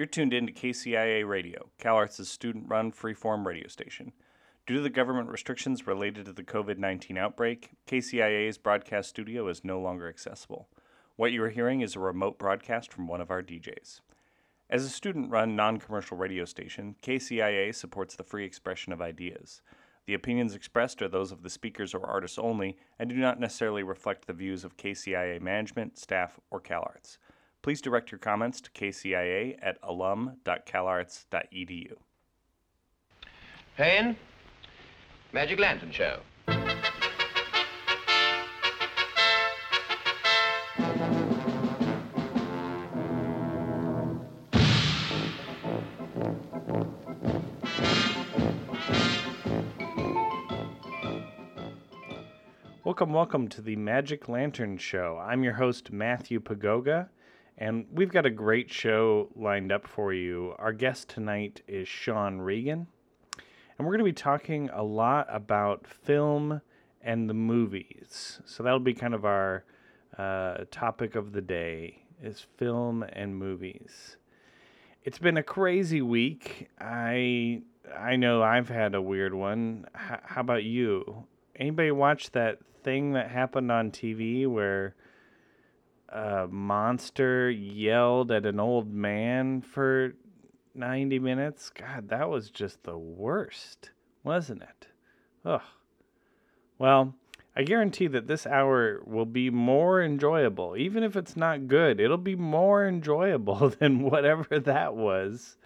You're tuned in to KCIA Radio, CalArts' student run freeform radio station. Due to the government restrictions related to the COVID 19 outbreak, KCIA's broadcast studio is no longer accessible. What you are hearing is a remote broadcast from one of our DJs. As a student run non commercial radio station, KCIA supports the free expression of ideas. The opinions expressed are those of the speakers or artists only and do not necessarily reflect the views of KCIA management, staff, or CalArts. Please direct your comments to kcia at alum.calarts.edu. Payne, Magic Lantern Show. Welcome, welcome to the Magic Lantern Show. I'm your host, Matthew Pagoga, and we've got a great show lined up for you. Our guest tonight is Sean Regan, and we're going to be talking a lot about film and the movies. So that'll be kind of our uh, topic of the day is film and movies. It's been a crazy week. I I know I've had a weird one. H- how about you? Anybody watch that thing that happened on TV where a monster yelled at an old man for 90 minutes? God, that was just the worst, wasn't it? Ugh. Well, I guarantee that this hour will be more enjoyable. Even if it's not good, it'll be more enjoyable than whatever that was.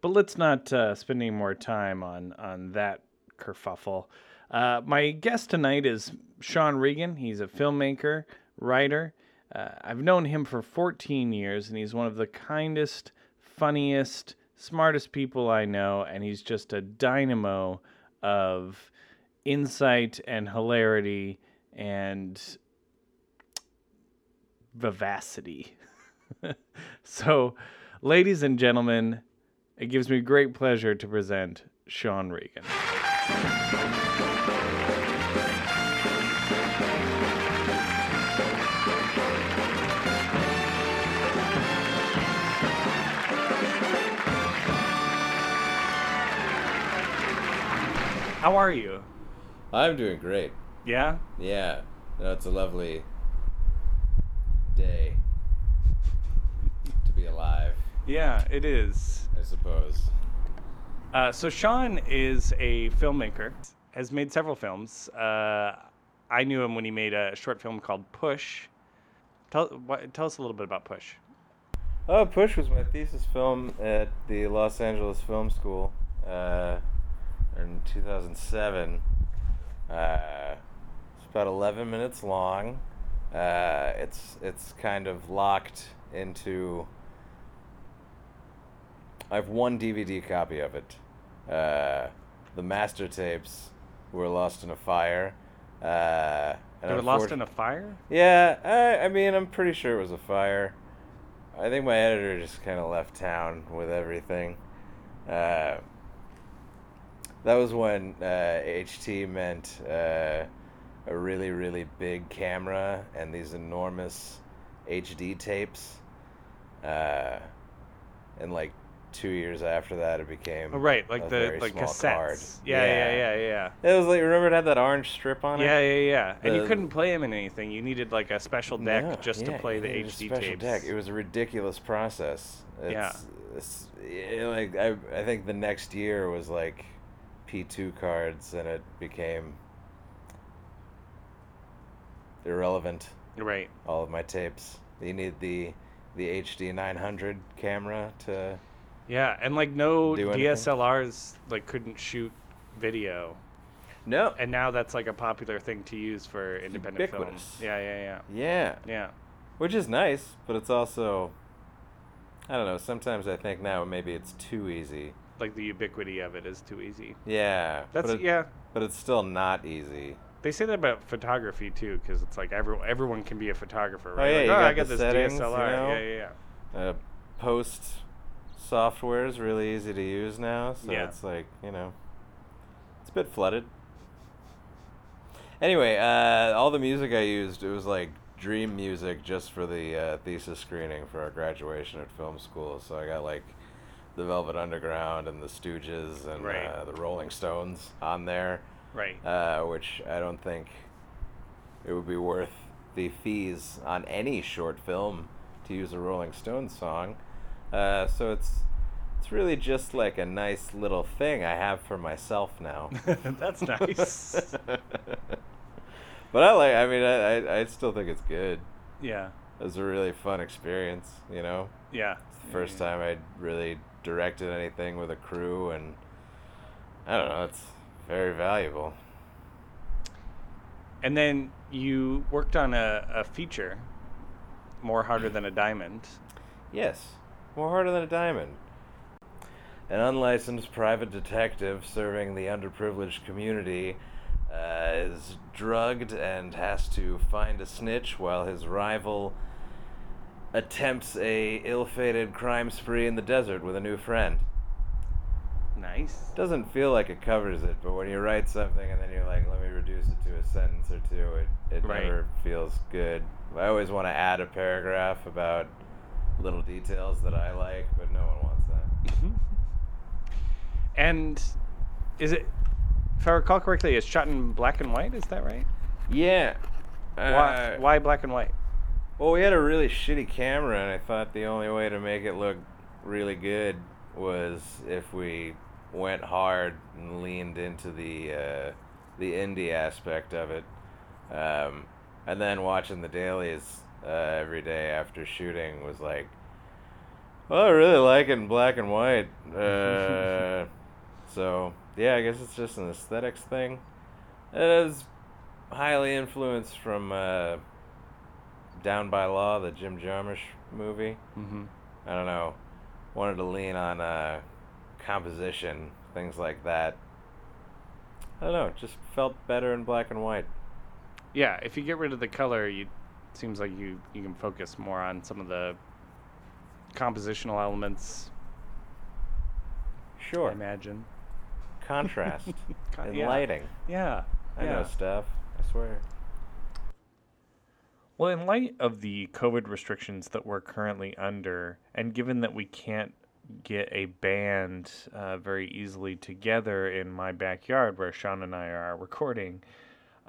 But let's not uh, spend any more time on, on that kerfuffle. Uh, my guest tonight is Sean Regan. He's a filmmaker, writer. Uh, I've known him for 14 years, and he's one of the kindest, funniest, smartest people I know, and he's just a dynamo of insight and hilarity and vivacity. so, ladies and gentlemen, it gives me great pleasure to present Sean Regan. How are you? I'm doing great. Yeah? Yeah. No, it's a lovely day to be alive, Yeah, it is. I suppose. Uh, so Sean is a filmmaker, has made several films. Uh, I knew him when he made a short film called Push. Tell, what, tell us a little bit about Push. Oh, Push was my thesis film at the Los Angeles Film School uh, in 2007. Uh, it's about 11 minutes long. Uh, it's it's kind of locked into. I have one DVD copy of it. Uh, the master tapes were lost in a fire. Uh, They were lost in a fire? yeah, I, I mean, I'm pretty sure it was a fire. I think my editor just kind of left town with everything. Uh, that was when uh, HD meant uh, a really, really big camera and these enormous HD tapes. Uh, and like two years after that, it became Oh, right, like a the like small cassettes. card. Yeah, yeah, yeah, yeah. It was like remember it had that orange strip on it. Yeah, yeah, yeah. And you couldn't play them in anything. You needed like a special deck No, just to play the HD special tapes. Deck. It was a ridiculous process. It's, Yeah. It's, yeah, like I, I think the next year was like P2 cards, and it became irrelevant. Right. All of my tapes. You need the the HD 900 camera to. Yeah, and like no DSLRs like couldn't shoot video. No. And now that's like a popular thing to use for independent films. Ubiquitous. Yeah, yeah, yeah. Yeah. Yeah. Which is nice, but it's also. I don't know. Sometimes I think now maybe it's too easy like the ubiquity of it is too easy. Yeah. That's but it, yeah. But it's still not easy. They say that about photography too, because it's like everyone everyone can be a photographer, oh, right? Oh, yeah, like, you oh, got I got this settings, DSLR. You know? Yeah, yeah, yeah. Uh, post software is really easy to use now, so yeah. it's like you know, it's a bit flooded. Anyway, uh, all the music I used, it was like dream music just for the uh, thesis screening for our graduation at film school. So I got like the Velvet Underground and the Stooges and right. uh, the Rolling Stones on there. Right. Uh, which I don't think it would be worth the fees on any short film to use a Rolling Stones song. Uh, so it's it's really just like a nice little thing I have for myself now. That's nice. but I like. I mean, I, I, I still think it's good. Yeah. It was a really fun experience. You know. Yeah. It's the yeah, first yeah. time I really directed anything with a crew, and I don't know, it's very valuable. And then you worked on a, a feature, More Harder Than a Diamond. Yes, More Harder Than a Diamond. An unlicensed private detective serving the underprivileged community uh, is drugged and has to find a snitch while his rival attempts a ill-fated crime spree in the desert with a new friend. Nice. Doesn't feel like it covers it, but when you write something and then you're like, let me reduce it to a sentence or two, it, it right. never feels good. I always want to add a paragraph about little details that I like, but no one wants that. Mm-hmm. And is it, if I recall correctly, it's shot in black and white, is that right? Yeah. why, uh, why black and white? Well, we had a really shitty camera, and I thought the only way to make it look really good was if we went hard and leaned into the uh, the indie aspect of it. Um, and then watching the dailies uh, every day after shooting was like, well, I really like it in black and white. Uh, so yeah, I guess it's just an aesthetics thing. It is highly influenced from uh, down by Law, the Jim Jarmusch movie. Mm-hmm. I don't know. Wanted to lean on uh, composition, things like that. I don't know. Just felt better in black and white. Yeah, if you get rid of the color, you seems like you you can focus more on some of the compositional elements. Sure. I imagine. Contrast Con- and yeah. lighting. Yeah. I yeah. know stuff. I swear. Well, in light of the COVID restrictions that we're currently under, and given that we can't get a band uh, very easily together in my backyard where Sean and I are recording,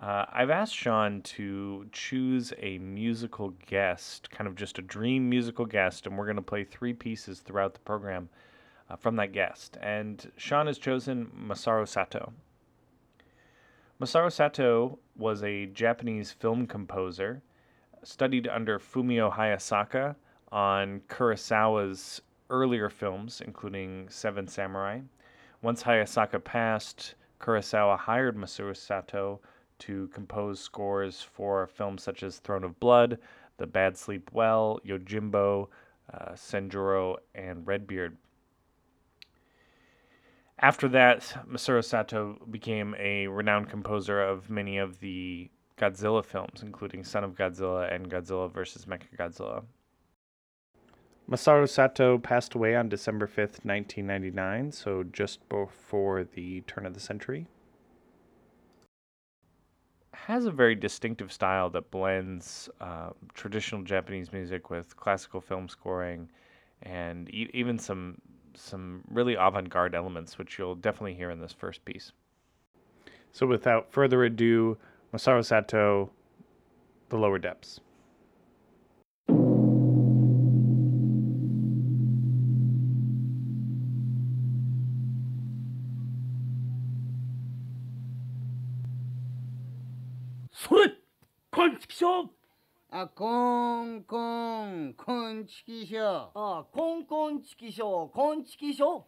uh, I've asked Sean to choose a musical guest, kind of just a dream musical guest, and we're going to play three pieces throughout the program uh, from that guest. And Sean has chosen Masaru Sato. Masaru Sato was a Japanese film composer studied under Fumio Hayasaka on Kurosawa's earlier films, including Seven Samurai. Once Hayasaka passed, Kurosawa hired Masaru Sato to compose scores for films such as Throne of Blood, The Bad Sleep Well, Yojimbo, uh, Sanjuro, and Redbeard. After that, Masaru Sato became a renowned composer of many of the Godzilla films, including Son of Godzilla and Godzilla vs. Mechagodzilla. Masaru Sato passed away on December 5th, 1999, so just before the turn of the century. Has a very distinctive style that blends uh, traditional Japanese music with classical film scoring and e- even some some really avant-garde elements which you'll definitely hear in this first piece. So without further ado, Masaru Sato, The Lower Depths. あ、こんこん、こんちきしょ。あ、こんこんちきしょ、こんちきしょ。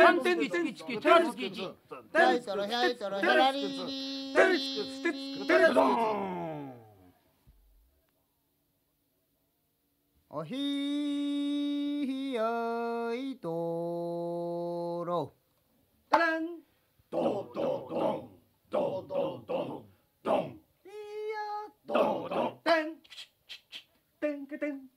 天天地地地天地天地天ト天ヘ天イ天ロ天ラ天リテル天ク天テツクテンおひひよいとろタランドドドンドドドンドンいやドドンテンテンテンテンテン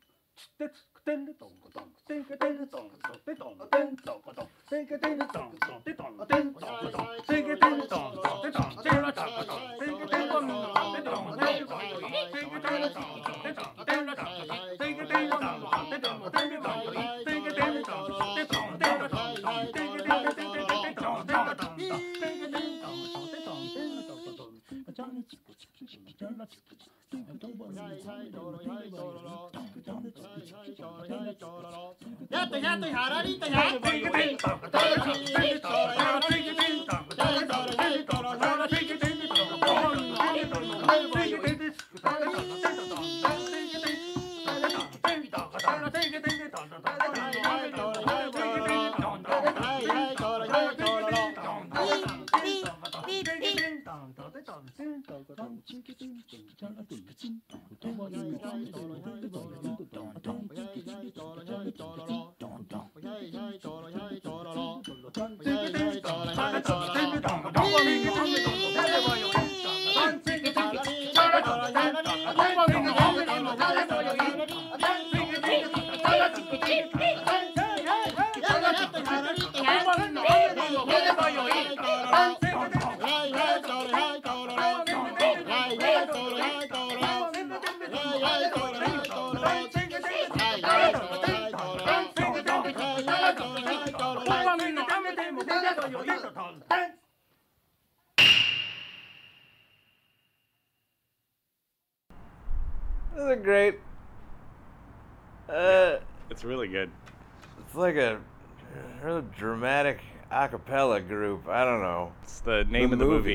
テンテンテンテンテンテンテンケテントントテトンテントコトンテンケテントントテトンテントコトンテンケテントントテトンテンラタコトンテンケテントントテトンテンコトンテンケテントントテトンテンラタコトンテンケテントントテトンテンコトンテンケテントントテトンテンコトンテンケテントンテトンテンコトンテンケテントントテトンテンラタコトンチャンチクチキチキチャンラチクチキっ This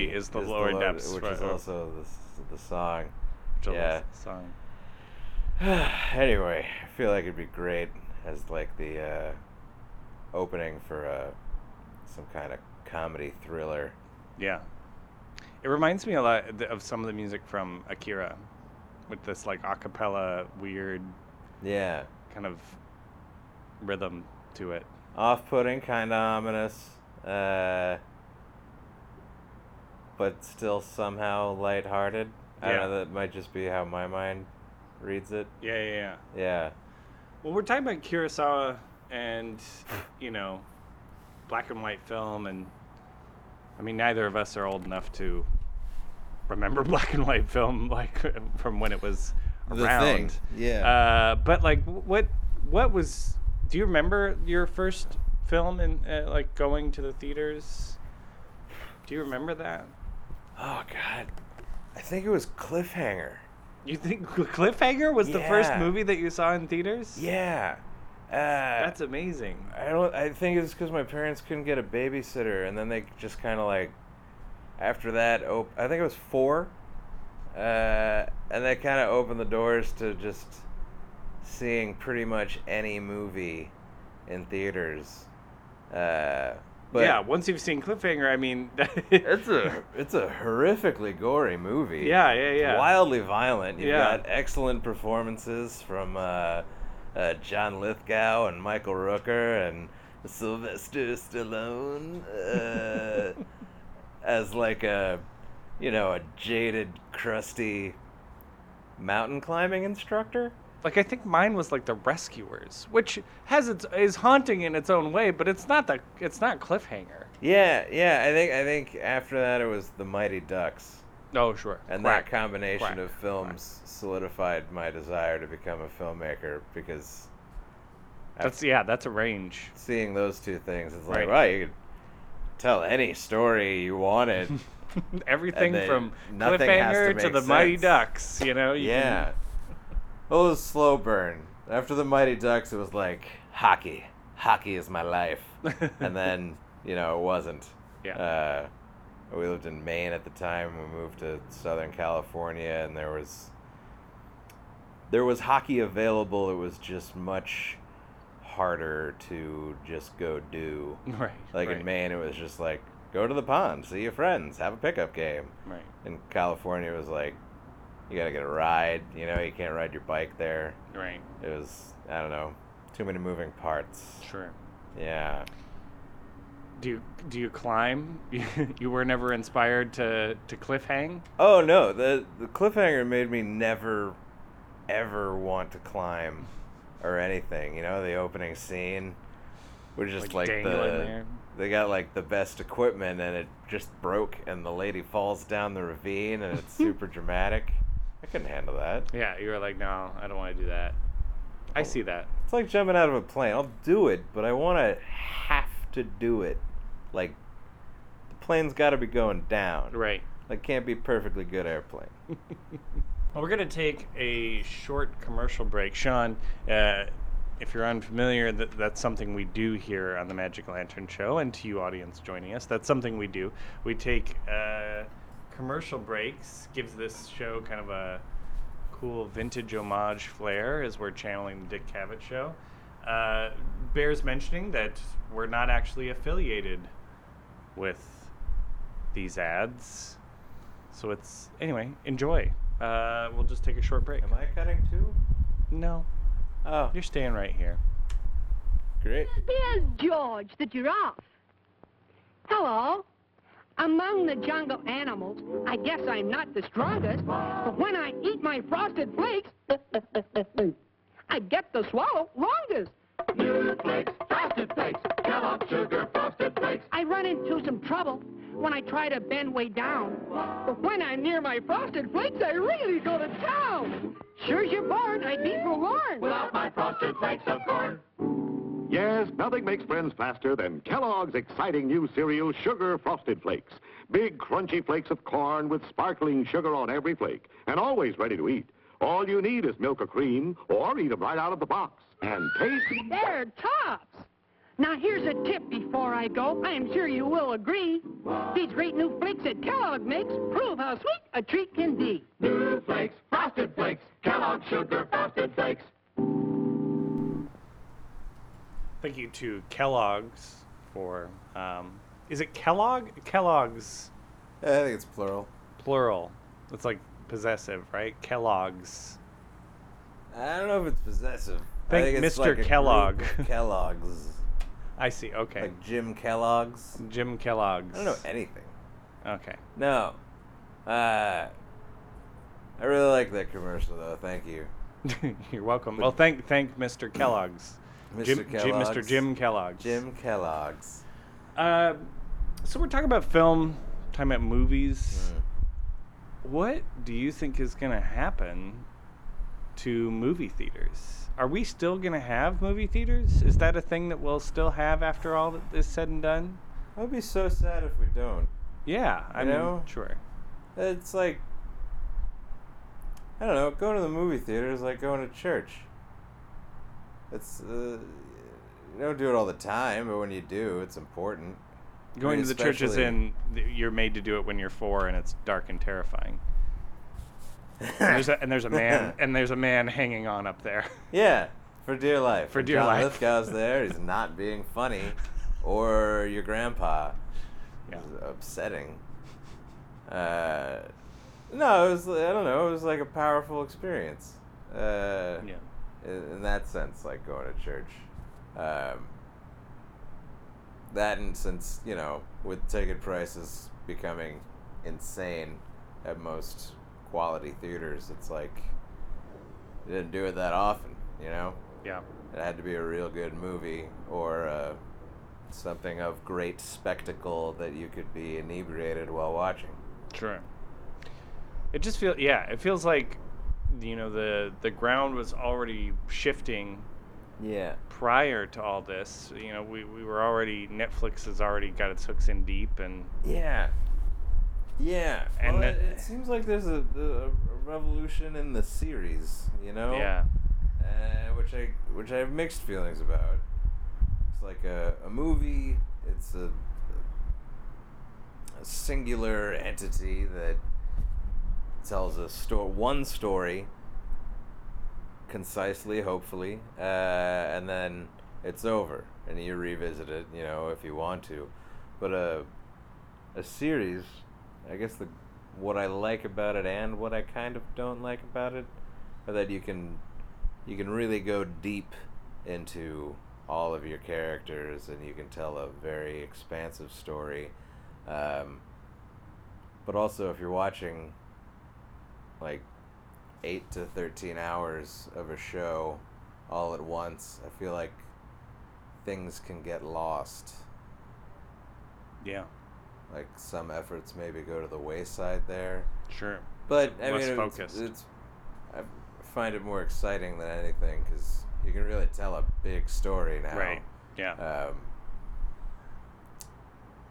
of the is the lower Lower- depths, which is also the, the song. which I love yeah. song. anyway, I feel like it'd be great as like the uh, opening for uh, some kind of comedy thriller. Yeah. It reminds me a lot of some of the music from Akira with this like a cappella weird Yeah, kind of rhythm to it. off-putting, kind of ominous, uh, but still somehow lighthearted. I don't know. That might just be how my mind reads it. Yeah, yeah, yeah. Yeah. Well, we're talking about Kurosawa and, you know, black and white film and I mean neither of us are old enough to remember black and white film like from when it was The around. thing, yeah. Uh, but like what what was do you remember your first film and uh, like going to the theaters? Do you remember that? Oh God, I think it was Cliffhanger. You think Cliffhanger was the first Yeah. movie that you saw in theaters? Yeah. Uh, That's amazing. I don't. I think it's because my parents couldn't get a babysitter, and then they just kind of like, after that, op- I think it was four, uh, and they kind of opened the doors to just seeing pretty much any movie in theaters. Uh, but yeah, once you've seen Cliffhanger, I mean, it's a it's a horrifically gory movie. yeah, yeah, yeah. Wildly violent. You've Yeah. got excellent performances from uh, uh, John Lithgow and Michael Rooker and Sylvester Stallone uh, as like a, you know, a jaded, crusty mountain climbing instructor. Like I think mine was like The Rescuers, which has its is haunting in its own way, but it's not the it's not Cliffhanger. Yeah, yeah. I think I think after that it was the Mighty Ducks. Oh sure. And Quack. that combination Quack. of films solidified my desire to become a filmmaker because That's yeah, that's a range. seeing those two things, it's like, Right. wow, you could tell any story you wanted. Everything from to Cliffhanger to, make the Mighty. Ducks, you know. you yeah. Well, it was slow burn. After the Mighty Ducks, it was like hockey. Hockey is my life. and then, you know, it wasn't. Yeah. Uh, we lived in Maine at the time. We moved to Southern California, and there was there was hockey available. It was just much harder to just go do. right. Like right, in Maine, it was just like go to the pond, see your friends, have a pickup game. Right. In California, it was like you gotta get a ride. You know, you can't ride your bike there. Right. It was I don't know. Too many moving parts. Sure. Yeah. Do you do you climb? you were never inspired to to cliffhang? Oh no, the the cliffhanger made me never ever want to climb or anything. You know, the opening scene was just Like like, the there? they got like the best equipment and it just broke and the lady falls down the ravine and it's super dramatic. I couldn't handle that. Yeah, you were like, no, I don't want to do that. I see that. It's like jumping out of a plane. I'll do it, but I want to have to do it. Like the plane's got to be going down. Right. Like can't be perfectly good airplane. Well, we're going to take a short commercial break. Sean, uh, if you're unfamiliar, that, that's something we do here on the Magic Lantern Show, and to you, audience, joining us. That's something we do. We take uh, commercial breaks, gives this show kind of a cool vintage homage flair as we're channeling the Dick Cavett Show. Uh, bears mentioning that we're not actually affiliated with these ads. So it's, anyway, enjoy. Uh, we'll just take a short break. Am I cutting too? No, Oh, you're staying right here. great. Here's George, the giraffe. Hello. Among the jungle animals, I guess I'm not the strongest, but when I eat my frosted flakes, I get the swallow longest. New flakes, frosted flakes, Kellogg sugar, frosted flakes. I run into some trouble when I try to bend way down. But when I'm near my frosted flakes, I really go to town. Sure as you're born, I'd be forlorn. Without my frosted flakes of corn. Yes, nothing makes friends faster than Kellogg's exciting new cereal, Sugar Frosted Flakes. Big, crunchy flakes of corn with sparkling sugar on every flake, and always ready to eat. All you need is milk or cream, or eat them right out of the box. And taste. They're tops. Now here's a tip before I go. I am sure you will agree. These great new flakes that Kellogg makes prove how sweet a treat can be. New flakes, frosted flakes, Kellogg Sugar Frosted Flakes. Thank you to Kellogg's for. Um, is it Kellogg? Kellogg's I think it's plural. plural. It's like possessive, right? Kellogg's. I don't know if it's possessive. I Thank think it's Mr. like Kellogg. Kellogg's. I see. Okay. Like Jim Kellogg's. Jim Kellogg's. I don't know anything. Okay. No. Uh, I really like that commercial though. Thank you. You're welcome. Well, thank thank Mr. Kellogg's. Mr. Jim, Jim, Mr. Jim Kellogg's. Jim Kellogg's. Uh, so we're talking about film, talking about movies. Mm. What do you think is going to happen to movie theaters? Are we still going to have movie theaters? Is that a thing that we'll still have after all that is said and done? I would be so sad if we don't. Yeah, I You mean, know? sure. It's like I don't know. Going to the movie theater is like going to church. It's uh, you don't do it all the time, but when you do, it's important. Going mean, to the church is in you're made to do it when you're four and it's dark and terrifying. And there's a, and there's a man and there's a man hanging on up there. yeah, for dear life. For dear John life. Lithgow's there. He's not being funny, or your grandpa. Yeah. upsetting. Uh, no, it was. I don't know. It was like a powerful experience. Uh, Yeah. In, in that sense, like going to church. Um, that and since you know, with ticket prices becoming insane at most quality theaters, it's like they didn't do it that often. You know, Yeah. it had to be a real good movie or uh, something of great spectacle that you could be inebriated while watching. Sure. It just feels yeah, it feels like you know the the ground was already shifting Yeah. prior to all this. You know, we, we were already Netflix has already got its hooks in deep and Yeah. Yeah. And well, it, it seems like there's a, a, a revolution in the series, you know? yeah. Uh, which I which I have mixed feelings about. It's like a, a movie. It's a, a singular entity that tells a story, one story, concisely, hopefully, uh, and then it's over, and you revisit it, you know, if you want to. But a a series, I guess the what I like about it and what I kind of don't like about it, are that you can you can really go deep into all of your characters and you can tell a very expansive story. Um, but also, if you're watching like 8 to 13 hours of a show all at once, I feel like things can get lost. Yeah, Like some efforts maybe go to the wayside there. sure. But I Less mean, it's, it's I find it more exciting than anything because you can really tell a big story now. Right. Yeah. Um,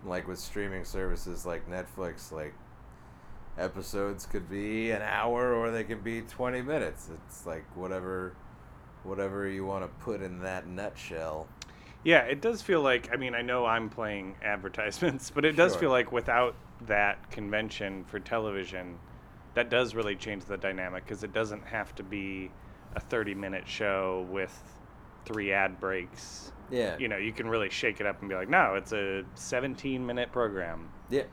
like with streaming services like Netflix, like episodes could be an hour or they can be twenty minutes. It's like whatever, whatever you want to put in that nutshell. Yeah, it does feel like. I mean, I know I'm playing advertisements, but it does Sure. feel like without that convention for television, that does really change the dynamic because it doesn't have to be a 30 minute show with three ad breaks. Yeah. You know, you can really shake it up and be like, no, it's a 17 minute program, Yeah.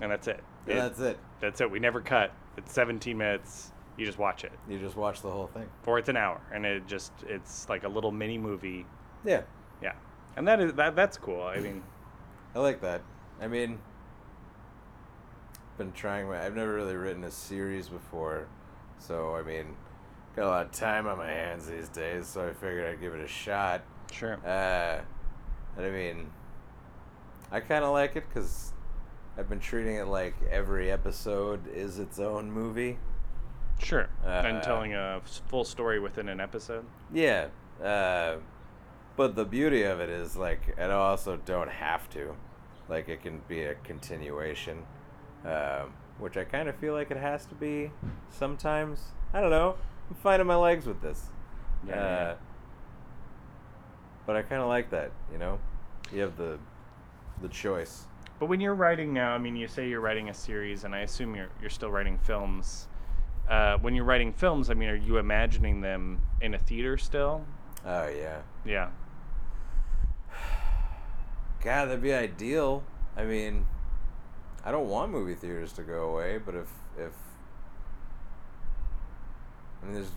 and that's it. Yeah, It- that's it. That's it. We never cut. It's 17 minutes. You just watch it, You just watch the whole thing. or it's an hour, and it just it's like a little mini movie. Yeah. Yeah, and that is that that's cool. I mean, I like that. I mean, been trying my. I've never really written a series before, so I mean, got a lot of time on my hands these days. So I figured I'd give it a shot. sure. Uh, and I mean, I kind of like it because I've been treating it like every episode is its own movie. Sure. and Uh, telling a full story within an episode. Yeah. Uh, but the beauty of it is like I also don't have to. Like it can be a continuation, um, which I kind of feel like it has to be sometimes. I don't know. I'm finding my legs with this. Yeah, Uh, yeah. But I kind of like that. You know, you have the the choice. But when you're writing now, I mean, you say you're writing a series, and I assume you're you're still writing films. Uh, when you're writing films, I mean, are you imagining them in a theater still? Oh yeah. Yeah. God, that'd be ideal. I mean, I don't want movie theaters to go away, but if if I mean, there's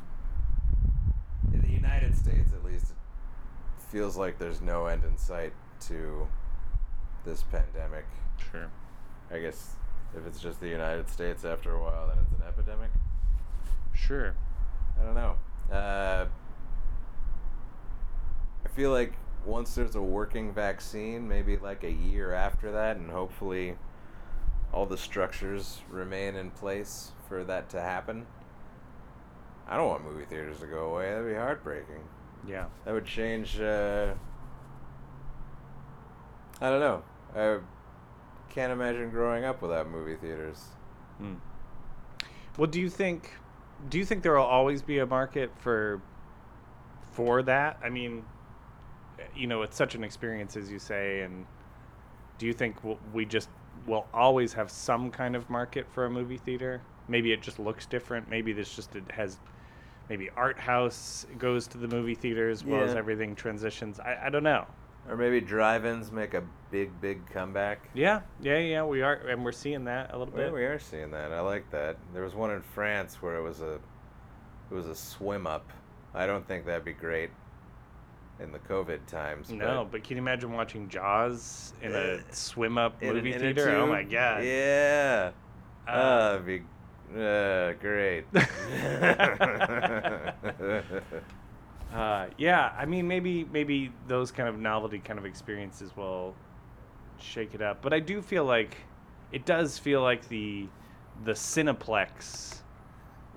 in the United States at least, it feels like there's no end in sight to this pandemic. Sure. I guess if it's just the United States after a while, then it's an epidemic. Sure. I don't know. Uh, I feel like once there's a working vaccine, maybe like a year after that, and hopefully all the structures remain in place for that to happen. I don't want movie theaters to go away. That'd be heartbreaking. Yeah. That would change. Uh, I don't know. I can't imagine growing up without movie theaters. Hmm. Well, do you think do you think there will always be a market for for that? I mean, you know, it's such an experience as you say and do you think we'll, just will always have some kind of market for a movie theater? Maybe it just looks different. Maybe this just it has maybe art house goes to the movie theater as well as everything transitions. I, I don't know. Or maybe drive-ins make a big, big comeback. Yeah, yeah, yeah. We are, and we're seeing that a little Well, bit. we are seeing that. I like that. There was one in France where it was a it was a swim up. I don't think that'd be great in the COVID times. No, but can you imagine watching Jaws in a swim up but movie theater? Oh my god. Yeah. Uh, Uh, that'd be uh, great. Uh, yeah, I mean maybe maybe those kind of novelty kind of experiences will shake it up. But I do feel like it does feel like the the Cineplex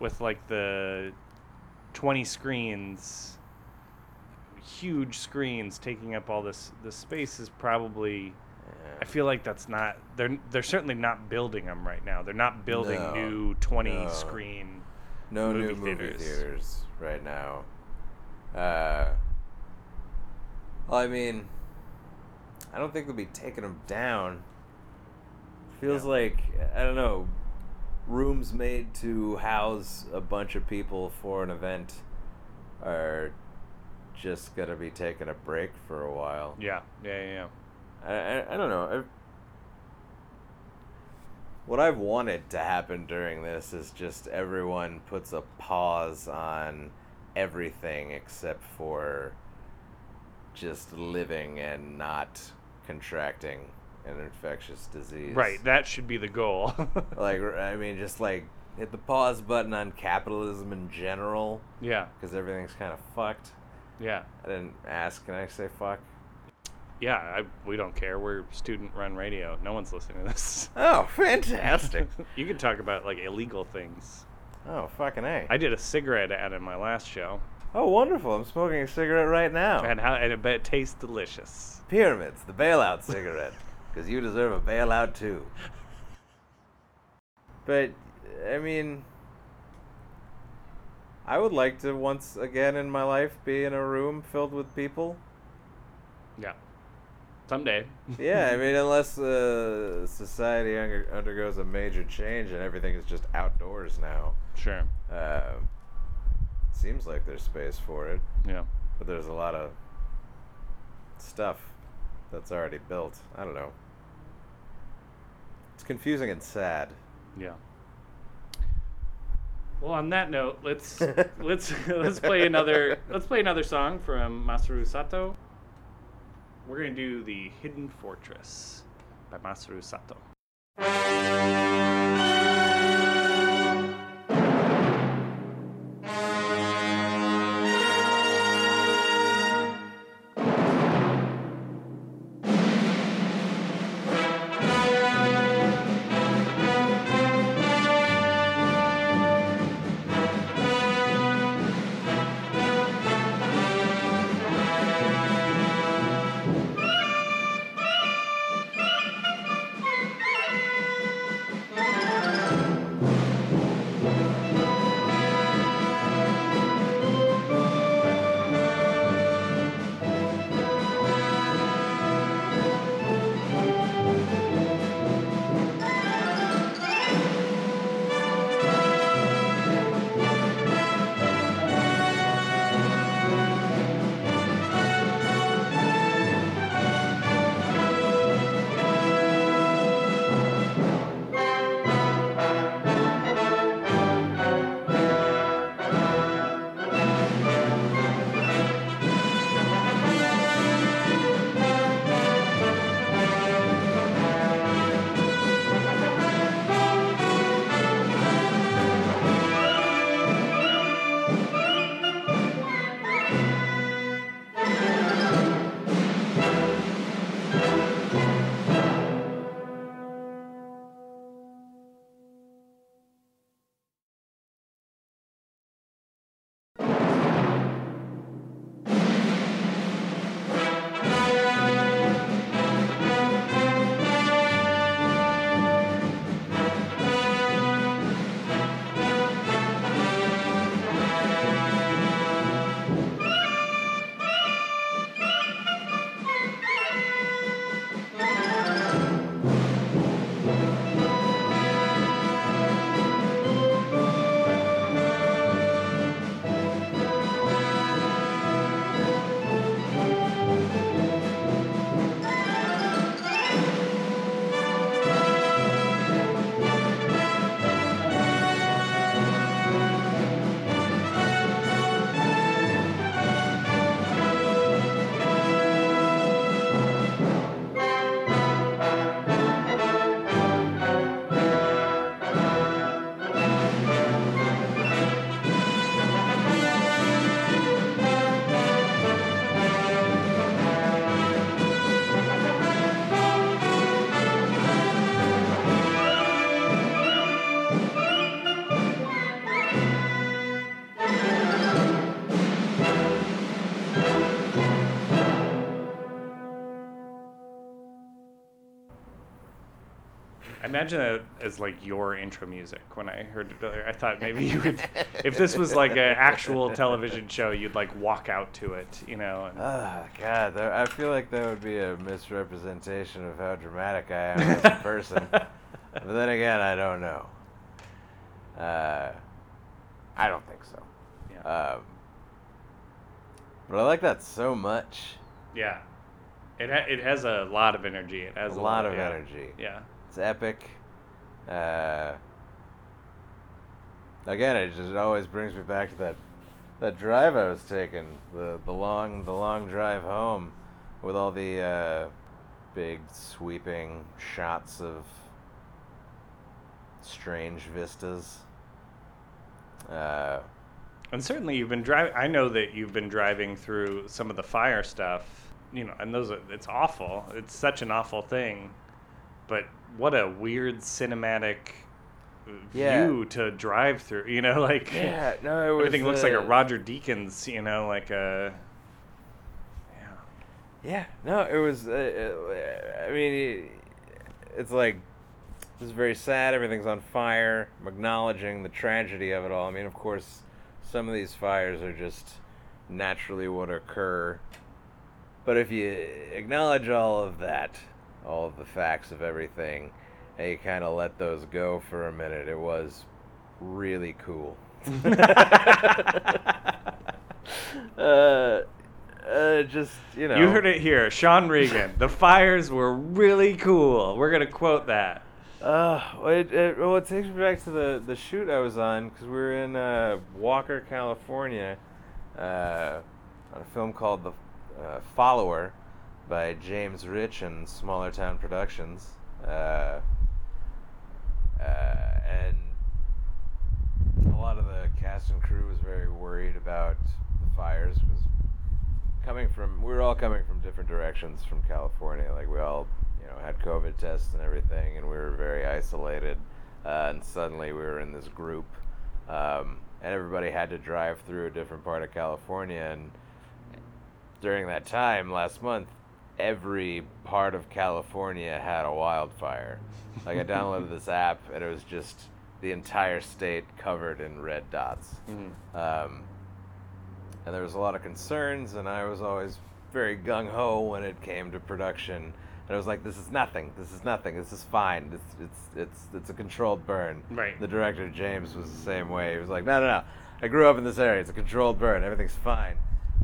with like the 20 screens huge screens taking up all this this space is probably I feel like that's not they're they're certainly not building them right now. They're not building No, new 20 no. screen no movie new movie theaters. theaters. right now. Uh, well, I mean, I don't think they'll be taking them down. Feels Yeah. like I don't know. Rooms made to house a bunch of people for an event are just gonna be taking a break for a while. Yeah, yeah, yeah. yeah. I, I, I don't know. i what I've wanted to happen during this is just everyone puts a pause on everything except for just living and not contracting an infectious disease. Right, that should be the goal. Like, I mean, just like hit the pause button on capitalism in general, yeah, because everything's kind of fucked. yeah, I didn't ask. Can I say fuck? yeah. I, we don't care. We're student-run radio. No one's listening to this. Oh, fantastic! you can talk about like illegal things. Oh, fucking a. I did a cigarette ad in my last show, oh, wonderful! I'm smoking a cigarette right now. and how and I bet it tastes delicious. Pyramids, the bailout cigarette, because you deserve a bailout too. But I mean, I would like to once again in my life be in a room filled with people. Yeah, someday. Yeah, I mean, unless uh, society under- undergoes a major change and everything is just outdoors now, Sure. uh, seems like there's space for it. Yeah. But there's a lot of stuff that's already built. I don't know. It's confusing and sad. Yeah. Well, on that note, let's let's let's play another let's play another song from Masaru Sato. We're gonna do the Hidden Fortress by Masaru Sato. Imagine that as like your intro music when I heard it earlier. I thought maybe you would, if this was like an actual television show, you'd like walk out to it, you know. And, Ah, God, that, I feel like that would be a misrepresentation of how dramatic I am as a person. but then again, I don't know. Uh, I don't think so. yeah. Um, but I like that so much. yeah. It, ha- it has a lot of energy. It has A a, lot of yeah. energy. Yeah. It's epic. Uh, again, it just always brings me back to that that drive I was taking, the the long the long drive home, with all the uh, big sweeping shots of strange vistas. Uh, And certainly you've been driving. I know that you've been driving through some of the fire stuff. You know, and those are, it's awful. It's such an awful thing. But what a weird cinematic Yeah. view to drive through. You know, like yeah, no, everything looks like a Roger Deakins. You know, like a yeah. Yeah, no, it was. Uh, uh, I mean, it, it's like this is very sad. Everything's on fire. I'm acknowledging the tragedy of it all. I mean, of course, some of these fires are just naturally what occur. But if you acknowledge all of that, all of the facts of everything, and you kind of let those go for a minute, it was really cool. uh, uh, just you know. You heard it here, Sean Regan. the fires were really cool. We're gonna quote that. Uh, well, it, it, well, it takes me back to the, the shoot I was on because we were in uh, Walker, California, uh, on a film called The uh, Follower by James Rich and Smaller Town Productions. Uh, uh, and a lot of the cast and crew was very worried about the fires because coming from we were all coming from different directions from California. Like we all, you know, had COVID tests and everything, and we were very isolated. Uh, and suddenly we were in this group, um, and everybody had to drive through a different part of California. And during that time last month, every part of California had a wildfire. Like I downloaded this app, and it was just the entire state covered in red dots. Um, and there was a lot of concerns, and I was always very gung ho when it came to production. And I was like, "This is nothing. This is nothing. This is fine. It's it's it's it's a controlled burn." Right. The director James was the same way. He was like, "No, no, no. I grew up in this area. It's a controlled burn. Everything's fine."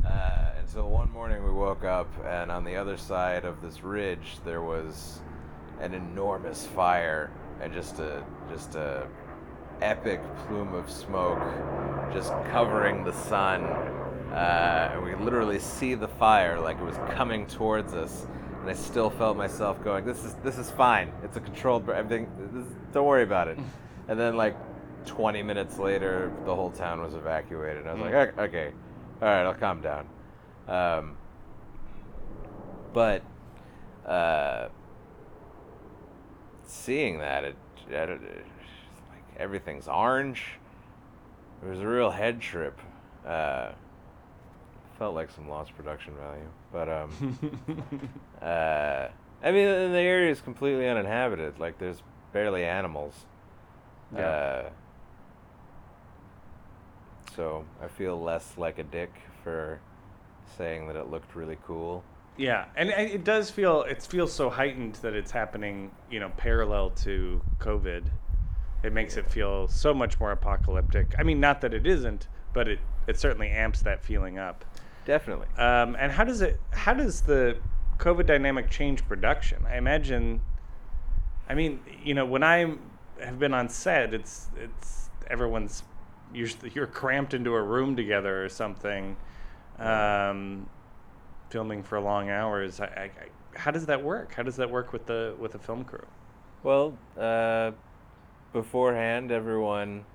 Uh, so one morning we woke up, and on the other side of this ridge there was an enormous fire, and just a just a epic plume of smoke just covering the sun. Uh, and we literally see the fire like it was coming towards us. And I still felt myself going, "This is this is fine. It's a controlled. Everything. This, don't worry about it." And then like 20 minutes later, the whole town was evacuated. And I was like, "Ok- "Okay, all right, I'll calm down." Um, but uh, seeing that, it, it, it like everything's orange. It was a real head trip. Uh, felt like some lost production value, but um, uh, I mean, the area is completely uninhabited. Like there's barely animals. Yeah. So I feel less like a dick for saying that it looked really cool. Yeah, and it it does feel it feels so heightened that it's happening, you know, parallel to COVID. It makes it feel so much more apocalyptic. I mean, not that it isn't, but it it certainly amps that feeling up. Definitely. Um, and how does it? How does the COVID dynamic change production? I imagine. I mean, you know, when I have been on set, it's it's everyone's you're you're cramped into a room together or something, um, filming for long hours. I, I, I, how does that work? How does that work with the with the film crew? Well, uh, beforehand, everyone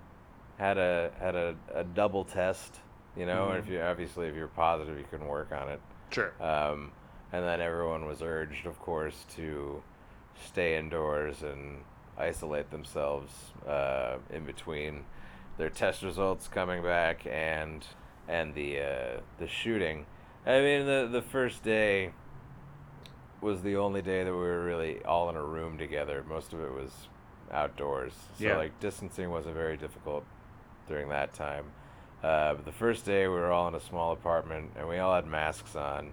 had a had a, a double test. You know, and if you obviously if you're positive, you can work on it. Sure. Um, and then everyone was urged, of course, to stay indoors and isolate themselves uh, in between their test results coming back and and the uh, the shooting. I mean, the the first day was the only day that we were really all in a room together. Most of it was outdoors, so Yeah. like distancing wasn't very difficult during that time. Uh, but the first day we were all in a small apartment and we all had masks on.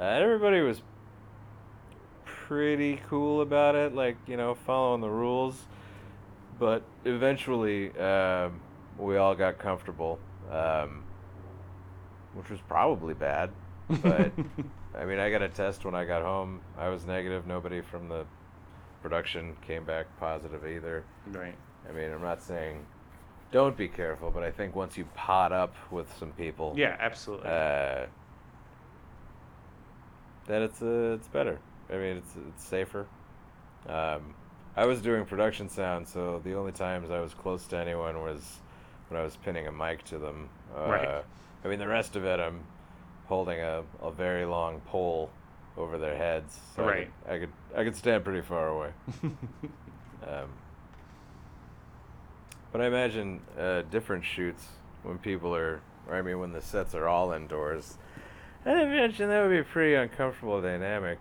Uh, everybody was pretty cool about it, like, you know, following the rules. But eventually, um, we all got comfortable, um, which was probably bad. But, I mean, I got a test when I got home. I was negative. Nobody from the production came back positive either. Right. I mean, I'm not saying don't be careful, but I think once you pot up with some people, Yeah, absolutely. uh, then it's uh, it's better. I mean, it's it's safer. Um, I was doing production sound, so the only times I was close to anyone was when I was pinning a mic to them. Uh, Right. I mean, the rest of it, I'm holding a, a very long pole over their heads. So I could, I could I could stand pretty far away. um, but I imagine uh, different shoots when people are, or I mean, when the sets are all indoors. I imagine that would be a pretty uncomfortable dynamic.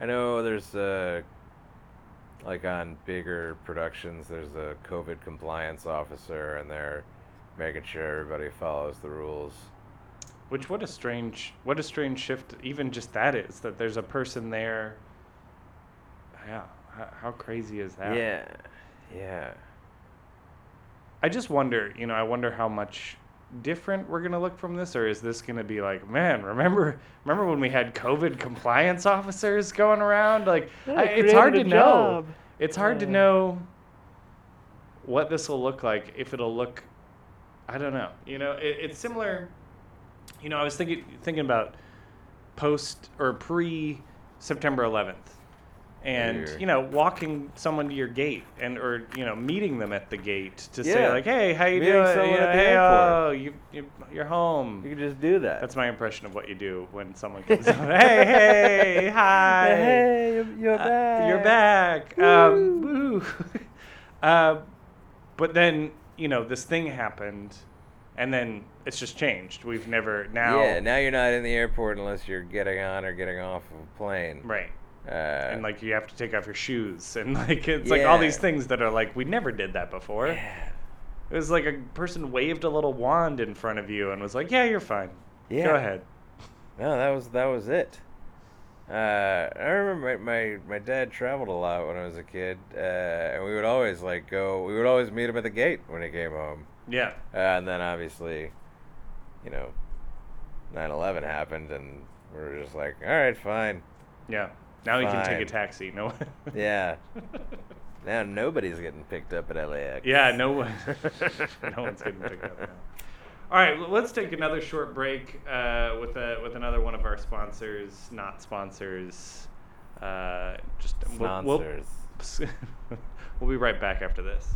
I know there's uh, like on bigger productions, there's a COVID compliance officer, and they're making sure everybody follows the rules. Which what a strange what a strange shift even just that is that there's a person there. Yeah, how, how crazy is that? Yeah, yeah. I just wonder, you know, I wonder how much different we're gonna look from this, or is this gonna be like, man, remember, remember when we had COVID compliance officers going around? Like, I, it's hard to know. It's hard to know what this will look like. If it'll look, I don't know. You know, it, it's similar. You know, I was thinking thinking about post or pre September 11th, and Weird. you know, walking someone to your gate and or you know, meeting them at the gate to say Yeah. like, hey, how you Meeting doing? someone You know, at the hey, airport. oh, you, you you're home. You can just do that. That's my impression of what you do when someone comes up. Hey, hey, hi. Hey, you're- you're Uh, back. You're back. Um, woo. uh, but then you know this thing happened, and then it's just changed. We've never now. Yeah, now you're not in the airport unless you're getting on or getting off of a plane. Right. Uh, And like you have to take off your shoes, and like it's like all these things that are like we never did that before. yeah. It was like a person waved a little wand in front of you and was like, "Yeah, you're fine. Yeah. Go ahead." No, that was that was it. Uh, I remember my, my my dad traveled a lot when I was a kid, uh, and we would always like go. We would always meet him at the gate when he came home, Yeah. uh, and then obviously, you know, 9/11 happened, and we were just like, all right, fine, Yeah. Now you can take a taxi. No. yeah. now nobody's getting picked up at LAX. Yeah, no one, no one's getting picked up now. All right, well, let's take another short break uh, with a with another one of our sponsors, not sponsors. Uh, just we'll- we'll- Sponsors. we'll be right back after this.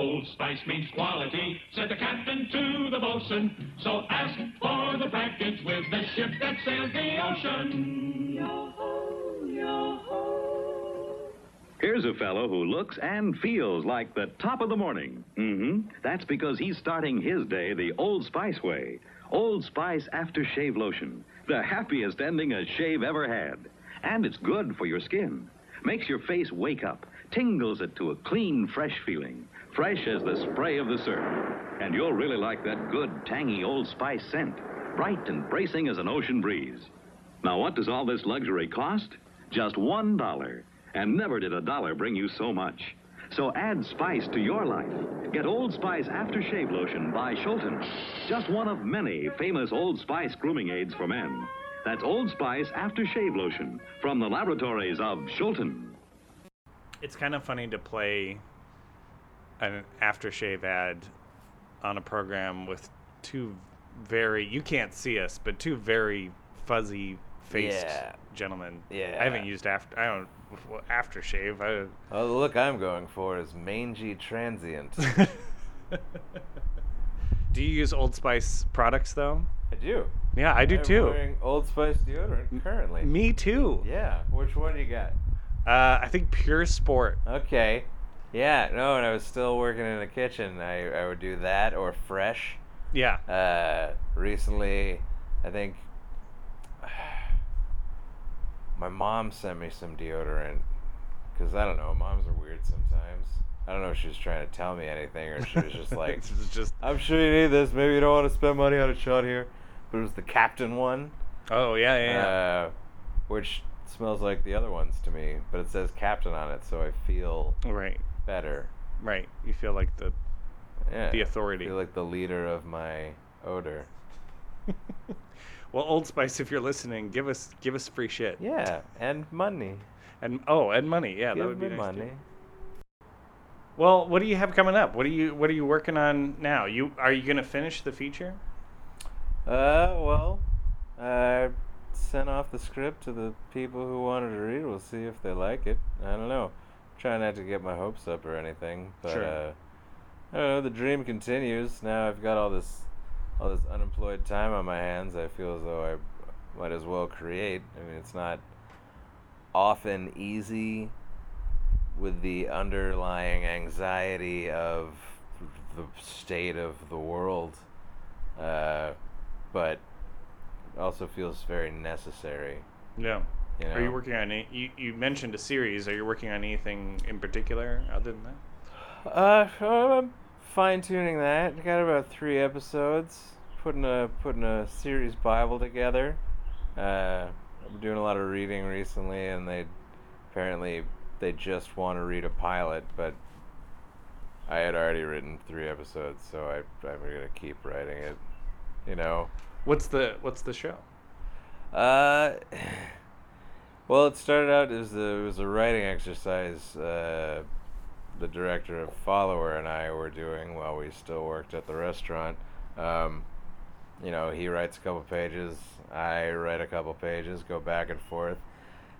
Old Spice means quality, said the captain to the bosun. So ask for the package with the ship that sails the ocean. Here's a fellow who looks and feels like the top of the morning. Mm-hmm. That's because he's starting his day the Old Spice way. Old Spice Aftershave Lotion. The happiest ending a shave ever had. And it's good for your skin. Makes your face wake up. Tingles it to a clean, fresh feeling. Fresh as the spray of the surf. And you'll really like that good, tangy Old Spice scent. Bright and bracing as an ocean breeze. Now, what does all this luxury cost? Just one dollar. And never did a dollar bring you so much. So add spice to your life. Get Old Spice Aftershave Lotion by Shulton. Just one of many famous Old Spice grooming aids for men. That's Old Spice Aftershave Lotion from the laboratories of Shulton. It's kind of funny to play an aftershave ad on a program with two very you can't see us, but two very fuzzy faced Yeah. gentlemen. Yeah. I haven't used after I don't aftershave. I, Oh, the look I'm going for is mangy transient. do you use Old Spice products though? I do. Yeah, I do I'm too. wearing Old Spice deodorant currently. Me too. Yeah. Which one you got? Uh, I think Pure Sport. Okay. Yeah. No, and I was still working in the kitchen. I I would do that or fresh. Yeah. Uh, recently, I think my mom sent me some deodorant because I don't know. Moms are weird sometimes. I don't know if she was trying to tell me anything or she was just like, is just I'm sure you need this. Maybe you don't want to spend money on a shot here. But it was the Captain one, oh yeah yeah. yeah. uh, which smells like the other ones to me, but it says Captain on it, so I feel right better. right. You feel like the Yeah. The authority. I feel like the leader of my odor. well Old Spice. If you're listening, give us give us free shit. Yeah, and money. And oh, and money. Yeah, that would be nice too. money. Well, what do you have coming up? What are you What are you working on now? You are you gonna finish the feature? Uh, well, I sent off the script to the people who wanted to read. We'll see if they like it. I don't know. Try not to get my hopes up or anything, but Sure. uh, I don't know. The dream continues. Now I've got all this, all this unemployed time on my hands. I feel as though I might as well create. I mean, it's not often easy with the underlying anxiety of the state of the world, uh, but also feels very necessary. Yeah. You Are you working on any? You, you mentioned a series. Are you working on anything in particular other than that? Uh, I'm fine tuning that. I Got about three episodes. Putting a putting a series Bible together. Uh, I've been doing a lot of reading recently, and they apparently they just want to read a pilot, but I had already written three episodes, so I I'm gonna keep writing it. You know. What's the What's the show? Uh, well, it started out as a, it was a writing exercise. Uh, the director of Follower and I were doing while we still worked at the restaurant. Um, you know, he writes a couple pages, I write a couple pages, go back and forth.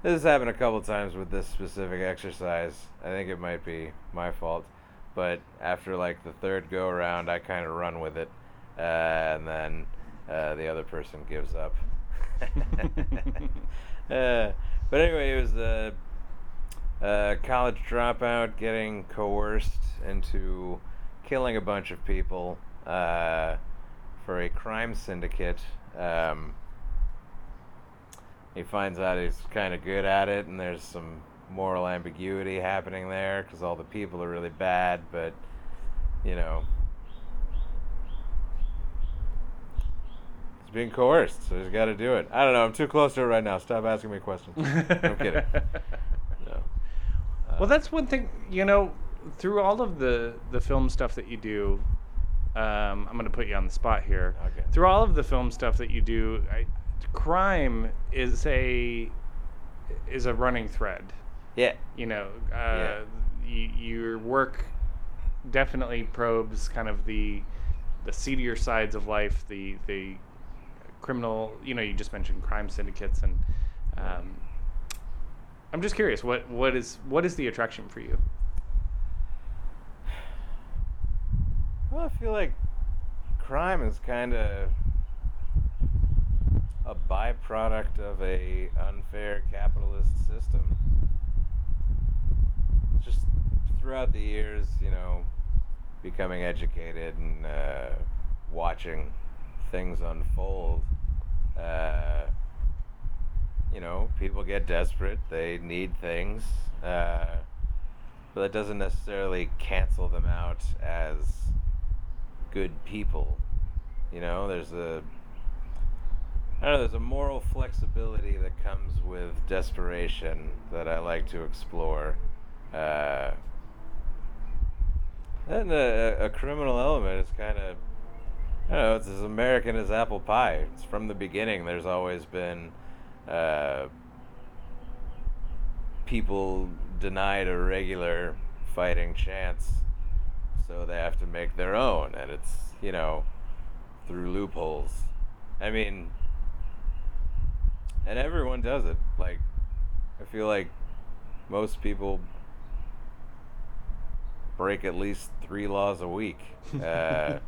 This has happened a couple times with this specific exercise. I think it might be my fault, but after like the third go around, I kind of run with it, uh, and then uh, the other person gives up. uh, but anyway, it was a, a college dropout getting coerced into killing a bunch of people uh, for a crime syndicate. Um, he finds out he's kind of good at it, and there's some moral ambiguity happening there because all the people are really bad, but you know. He's being coerced, so he's got to do it. I don't know. I'm too close to it right now. Stop asking me questions. I'm kidding. No. well, that's one thing. You know, through all of the the film stuff that you do, um, I'm going to put you on the spot here. Okay. Through all of the film stuff that you do, I, crime is a is a running thread. Yeah. You know, uh, Yeah. y- your work definitely probes kind of the the seedier sides of life, the the criminal. You know, you just mentioned crime syndicates, and um, I'm just curious, what what is what is the attraction for you? Well, I feel like crime is kind of a byproduct of a unfair capitalist system. Just throughout the years, you know, becoming educated and uh, watching things unfold, uh, you know, people get desperate. They need things. Uh, but that doesn't necessarily cancel them out as good people. You know, there's a I don't know, there's a moral flexibility that comes with desperation that I like to explore. Uh, and a, a criminal element is kind of, I know, it's as American as apple pie. It's from the beginning. There's always been uh, people denied a regular fighting chance, so they have to make their own, and it's you know through loopholes. I mean, and everyone does it. Like, I feel like most people break at least three laws a week, uh,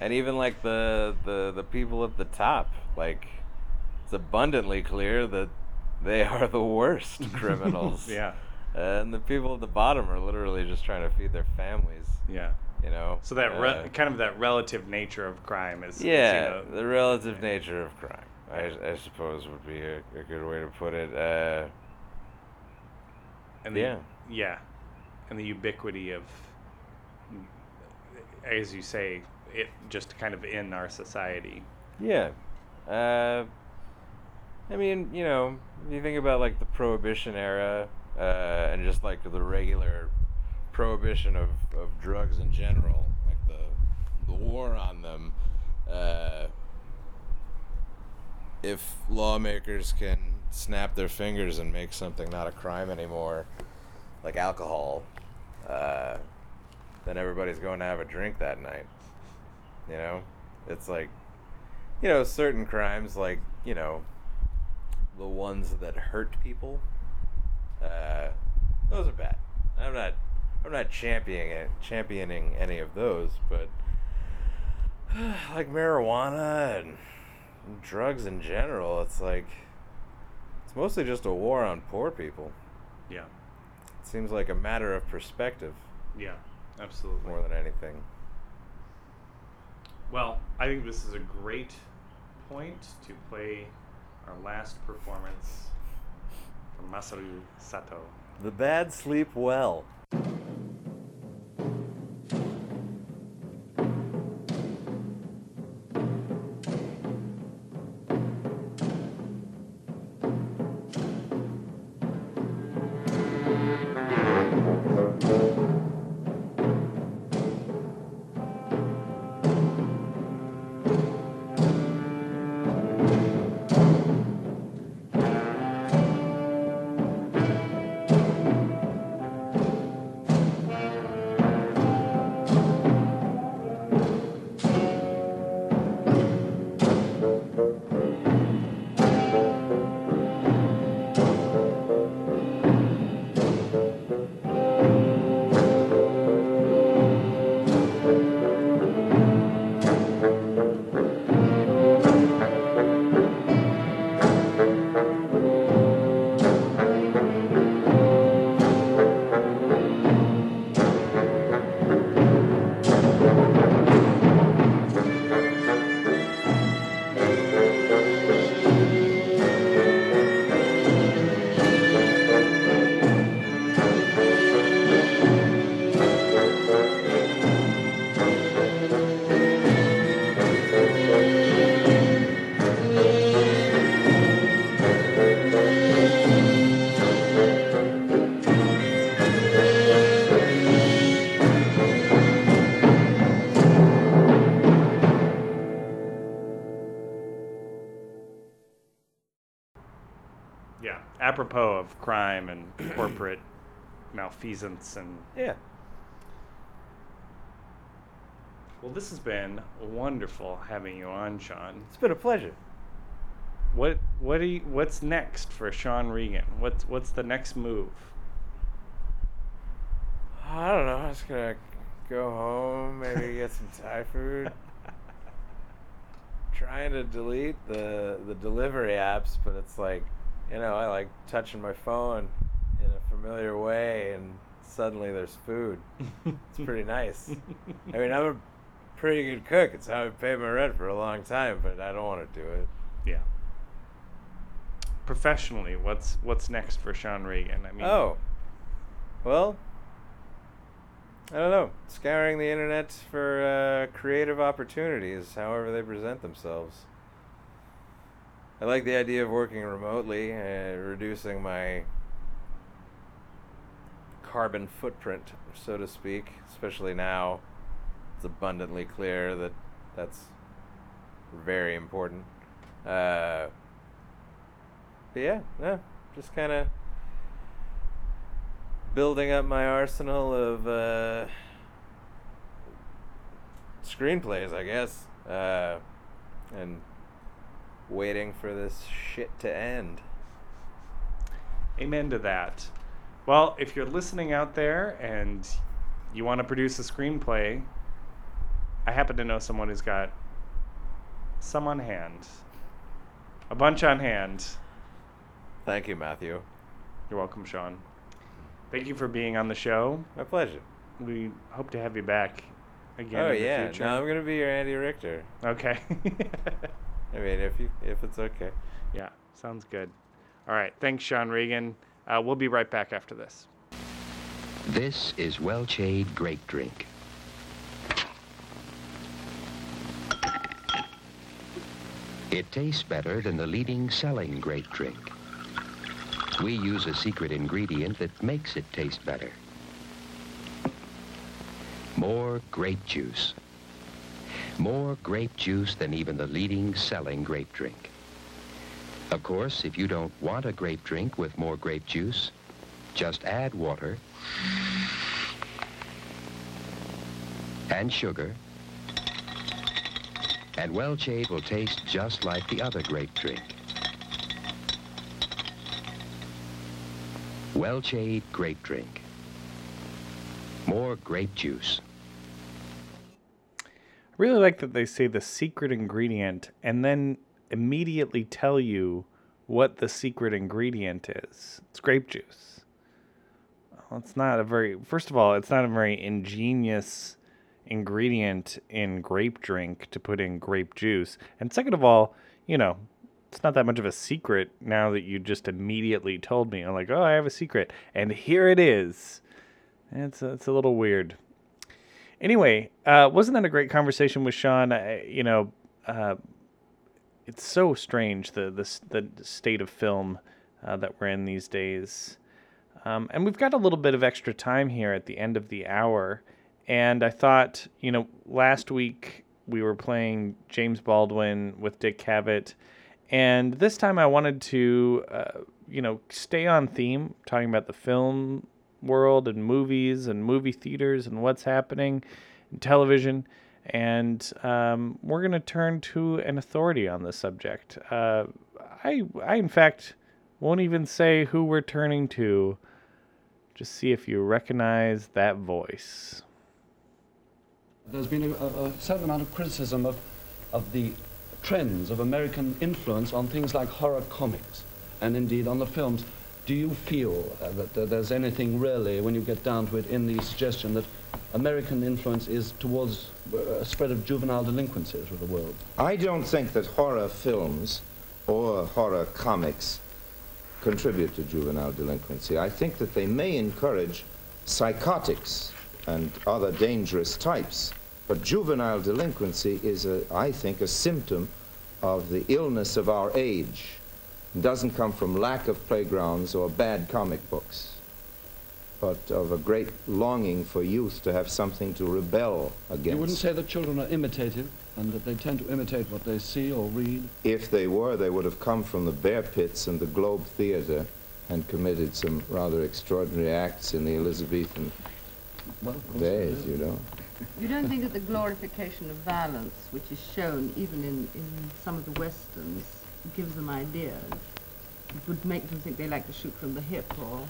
and even like the the the people at the top, like it's abundantly clear that they are the worst criminals. Yeah. and the people at the bottom are literally just trying to feed their families. Yeah. You know. So that re- Uh, kind of that relative nature of crime is, is, you yeah, know, the relative nature of crime, I, I suppose would be a, a good way to put it. Uh, and the, yeah. yeah, and the ubiquity of, as you say, it just kind of in our society. yeah. Uh, I mean, you know, if you think about like the Prohibition era uh, and just like the regular prohibition of, of drugs in general, like the the war on them. Uh, if lawmakers can snap their fingers and make something not a crime anymore, like alcohol, uh, then everybody's going to have a drink that night. You know, it's like, you know, certain crimes like you know, the ones that hurt people. Uh, those are bad. I'm not. I'm not championing it, championing any of those, but like marijuana and drugs in general, it's like it's mostly just a war on poor people. Yeah. It seems like a matter of perspective Yeah. Absolutely. more than anything. Well, I think this is a great point to play our last performance from Masaru Sato. The bad sleep well. Malfeasance and Yeah. well, this has been wonderful having you on, Sean. It's been a pleasure. What what do you, what's next for Sean Regan? What's what's the next move? I don't know. I'm just gonna go home, maybe get some Thai food. Trying to delete the the delivery apps, but it's like, you know, I like touching my phone in a familiar way, and suddenly there's food. It's pretty nice. I mean, I'm a pretty good cook. It's how I paid my rent for a long time, but I don't want to do it. Yeah. Professionally, what's what's next for Sean Regan? I mean, Oh. Well, I don't know. Scouring the internet for uh, creative opportunities, however they present themselves. I like the idea of working remotely, uh, reducing my carbon footprint, so to speak, especially now. It's abundantly clear that that's very important. Uh, but yeah, yeah, just kind of building up my arsenal of uh, screenplays, I guess, uh, and waiting for this shit to end. Amen to that. Well, if you're listening out there and you want to produce a screenplay, I happen to know someone who's got some on hand, a bunch on hand. Thank you, Matthew. You're welcome, Sean. Thank you for being on the show. My pleasure. We hope to have you back again oh in yeah, the future. no, I'm gonna be your Andy Richter. Okay. I mean, if you if it's okay. yeah, sounds good. All right. Thanks, Sean Regan. Uh, we'll be right back after this. This is Welchade Grape Drink. It tastes better than the leading selling grape drink. We use a secret ingredient that makes it taste better. More grape juice. More grape juice than even the leading selling grape drink. Of course, if you don't want a grape drink with more grape juice, just add water and sugar. And Welchade will taste just like the other grape drink. Welchade Grape Drink. More grape juice. I really like that they say the secret ingredient and then immediately tell you what the secret ingredient is. It's grape juice. Well, it's not a very, first of all, it's not a very ingenious ingredient in grape drink to put in grape juice. And second of all, you know, it's not that much of a secret now that you just immediately told me. I'm like, oh, I have a secret. And here it is. It's, it's a little weird. Anyway, uh, wasn't that a great conversation with Sean? I, you know, uh, it's so strange the the, the state of film uh, that we're in these days. Um, and we've got a little bit of extra time here at the end of the hour. And I thought, you know, last week we were playing James Baldwin with Dick Cavett. And this time I wanted to, uh, you know, stay on theme, talking about the film world and movies and movie theaters and what's happening in television. And um, we're going to turn to an authority on the subject. Uh, I, I, in fact, won't even say who we're turning to. Just see if you recognize that voice. There's been a, a, certain amount of criticism of, of the trends of American influence on things like horror comics and indeed on the films. Do you feel uh, that there's anything really, when you get down to it, in the suggestion that American influence is towards uh, a spread of juvenile delinquency through the world? I don't think that horror films or horror comics contribute to juvenile delinquency. I think that they may encourage psychotics and other dangerous types. But juvenile delinquency is, a, I think, a symptom of the illness of our age. It doesn't come from lack of playgrounds or bad comic books, but of a great longing for youth to have something to rebel against. You wouldn't say that children are imitative and that they tend to imitate what they see or read? If they were, they would have come from the bear pits and the Globe Theatre and committed some rather extraordinary acts in the Elizabethan well, days, you know. You don't think that the glorification of violence, which is shown even in, in some of the westerns, gives them ideas? It would make them think they like to shoot from the hip or...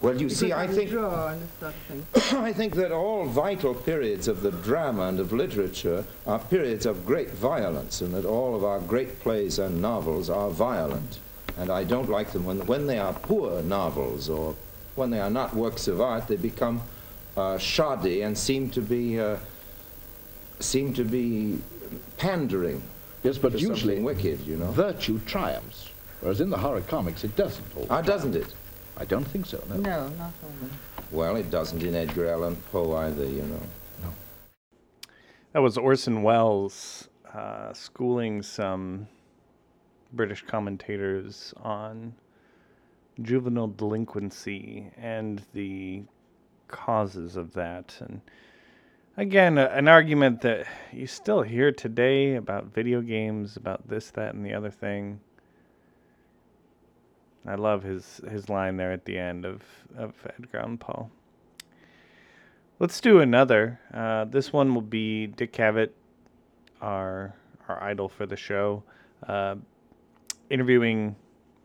Well, you see, I think sort of I think that all vital periods of the drama and of literature are periods of great violence, and that all of our great plays and novels are violent. And I don't like them when when they are poor novels or when they are not works of art. They become uh, shoddy and seem to be uh, seem to be pandering. Yes, but to usually wicked, you know. Virtue triumphs, whereas in the horror comics it doesn't. all the Ah, time. doesn't it? I don't think so. No. No, not always. Well, it doesn't in Edgar Allan Poe either, you know. No. That was Orson Welles uh, schooling some British commentators on juvenile delinquency and the causes of that. And again, an argument that you still hear today about video games, about this, that, and the other thing. I love his, his line there at the end of, of Edgar Allan Poe. Let's do another. Uh, this one will be Dick Cavett, our our idol for the show, uh, interviewing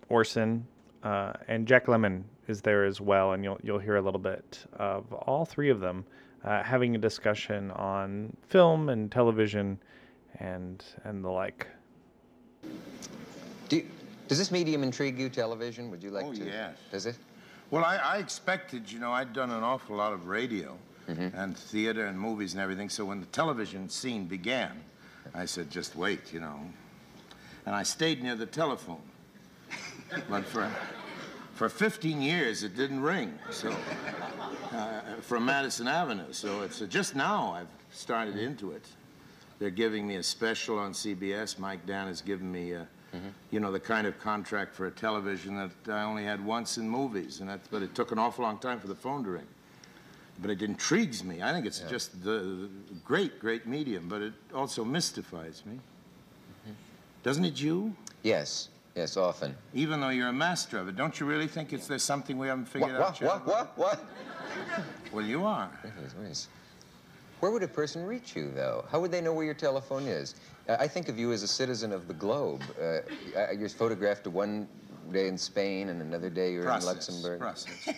Orson, uh, and Jack Lemmon is there as well, and you'll you'll hear a little bit of all three of them uh, having a discussion on film and television, and and the like. Do you, does this medium intrigue you, television? Would you like Oh, to? yes. Does it? Well, I, I expected, you know, I'd done an awful lot of radio and theater and movies and everything. So when the television scene began, I said, just wait, you know. And I stayed near the telephone. but for, for 15 years, it didn't ring. So, uh, from Madison Avenue. So it's uh, just now I've started into it. They're giving me a special on CBS. Mike Dann has given me, uh, you know, the kind of contract for a television that I only had once in movies, and that's, but it took an awful long time for the phone to ring. But it intrigues me. I think it's just the, the great, great medium, but it also mystifies me. Doesn't it you? Yes. Yes, often. Even though you're a master of it, don't you really think it's there's something we haven't figured What, out what, yet? what, what, what? Well, you are. Where would a person reach you, though? How would they know where your telephone is? Uh, I think of you as a citizen of the globe. Uh, you're photographed one day in Spain and another day you're Process, in Luxembourg. Process.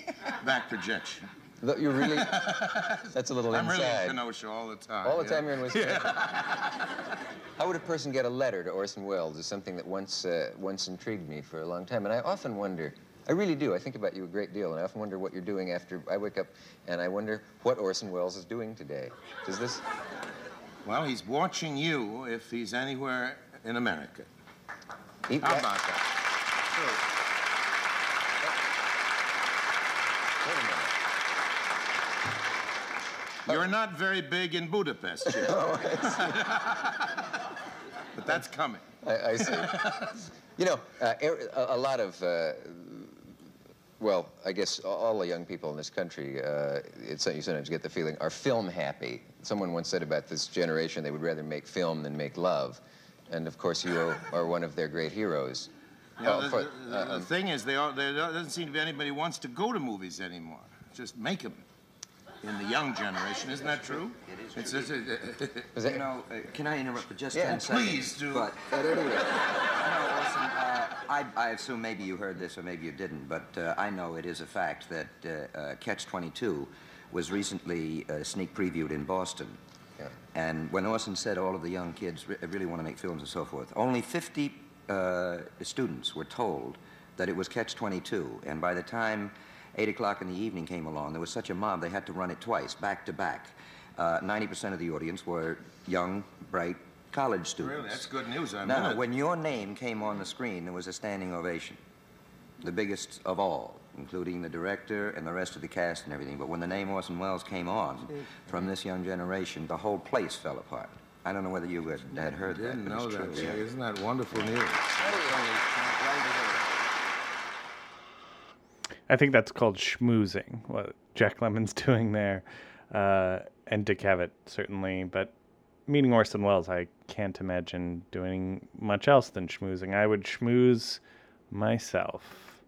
Back projection. Look, You're really. That's a little I'm really inside. in Kenosha all the time. All the yeah. time you're in Wisconsin. How would a person get a letter to Orson Welles is something that once, uh, once intrigued me for a long time. And I often wonder, I really do, I think about you a great deal, and I often wonder what you're doing after I wake up, and I wonder what Orson Welles is doing today. Does this... Well, he's watching you if he's anywhere in America. He- How about that? You're not very big in Budapest, Jim. but that's coming. I, I see. you know, uh, er- a, a lot of, uh, well, I guess all the young people in this country, uh, it's you sometimes get the feeling, are film happy. Someone once said about this generation they would rather make film than make love. And of course, you are, one of their great heroes. You know, Oh, the, for- the- the- the um, thing is, they all, there doesn't seem to be anybody who wants to go to movies anymore. Just make them. In the young generation, isn't that true? It is. It's, you know, uh, can I interrupt for just Yeah, 10 seconds? please do. But, no, Orson, uh, I, I assume maybe you heard this or maybe you didn't, but uh, I know it is a fact that uh, uh, Catch 22 was recently uh, sneak previewed in Boston. And when Orson said all of the young kids re- really want to make films and so forth, only 50 uh, students were told that it was Catch 22. And by the time 8 o'clock in the evening came along, there was such a mob they had to run it twice, back to back. Uh, 90% of the audience were young, bright college students. Really, that's good news. I Now, mean it. when your name came on the screen, there was a standing ovation, the biggest of all, including the director and the rest of the cast and everything. But when the name Orson Welles came on from this young generation, the whole place fell apart. I don't know whether you had, had heard that. didn't but know it's that, true. Jay. Isn't that wonderful news? I think that's called schmoozing, what Jack Lemmon's doing there. Uh, and Dick Cavett, certainly. But meeting Orson Welles, I can't imagine doing much else than schmoozing. I would schmooze myself.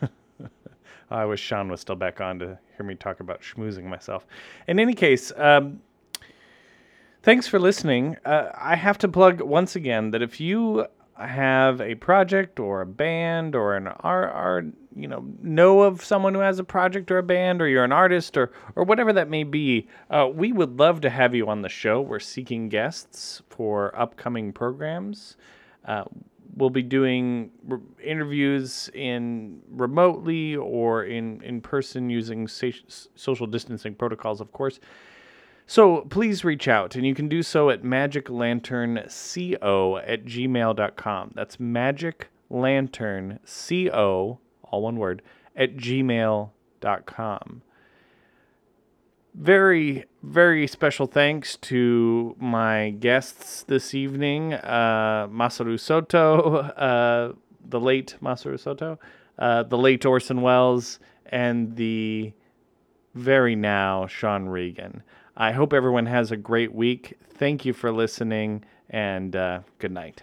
I wish Sean was still back on to hear me talk about schmoozing myself. In any case, um, thanks for listening. Uh, I have to plug once again that if you have a project or a band or an art, art you know know of someone who has a project or a band or you're an artist or or whatever that may be uh, we would love to have you on the show. We're seeking guests for upcoming programs. Uh, we'll be doing re- interviews in remotely or in in person using sa- social distancing protocols of course so please reach out, and you can do so at magiclanternco at gmail.com. That's magiclanternco, all one word, at gmail.com. Very, very special thanks to my guests this evening, uh, Masaru Soto, uh, the late Masaru Soto, uh, the late Orson Welles, and the very now Sean Regan. I hope everyone has a great week. Thank you for listening, and uh, good night.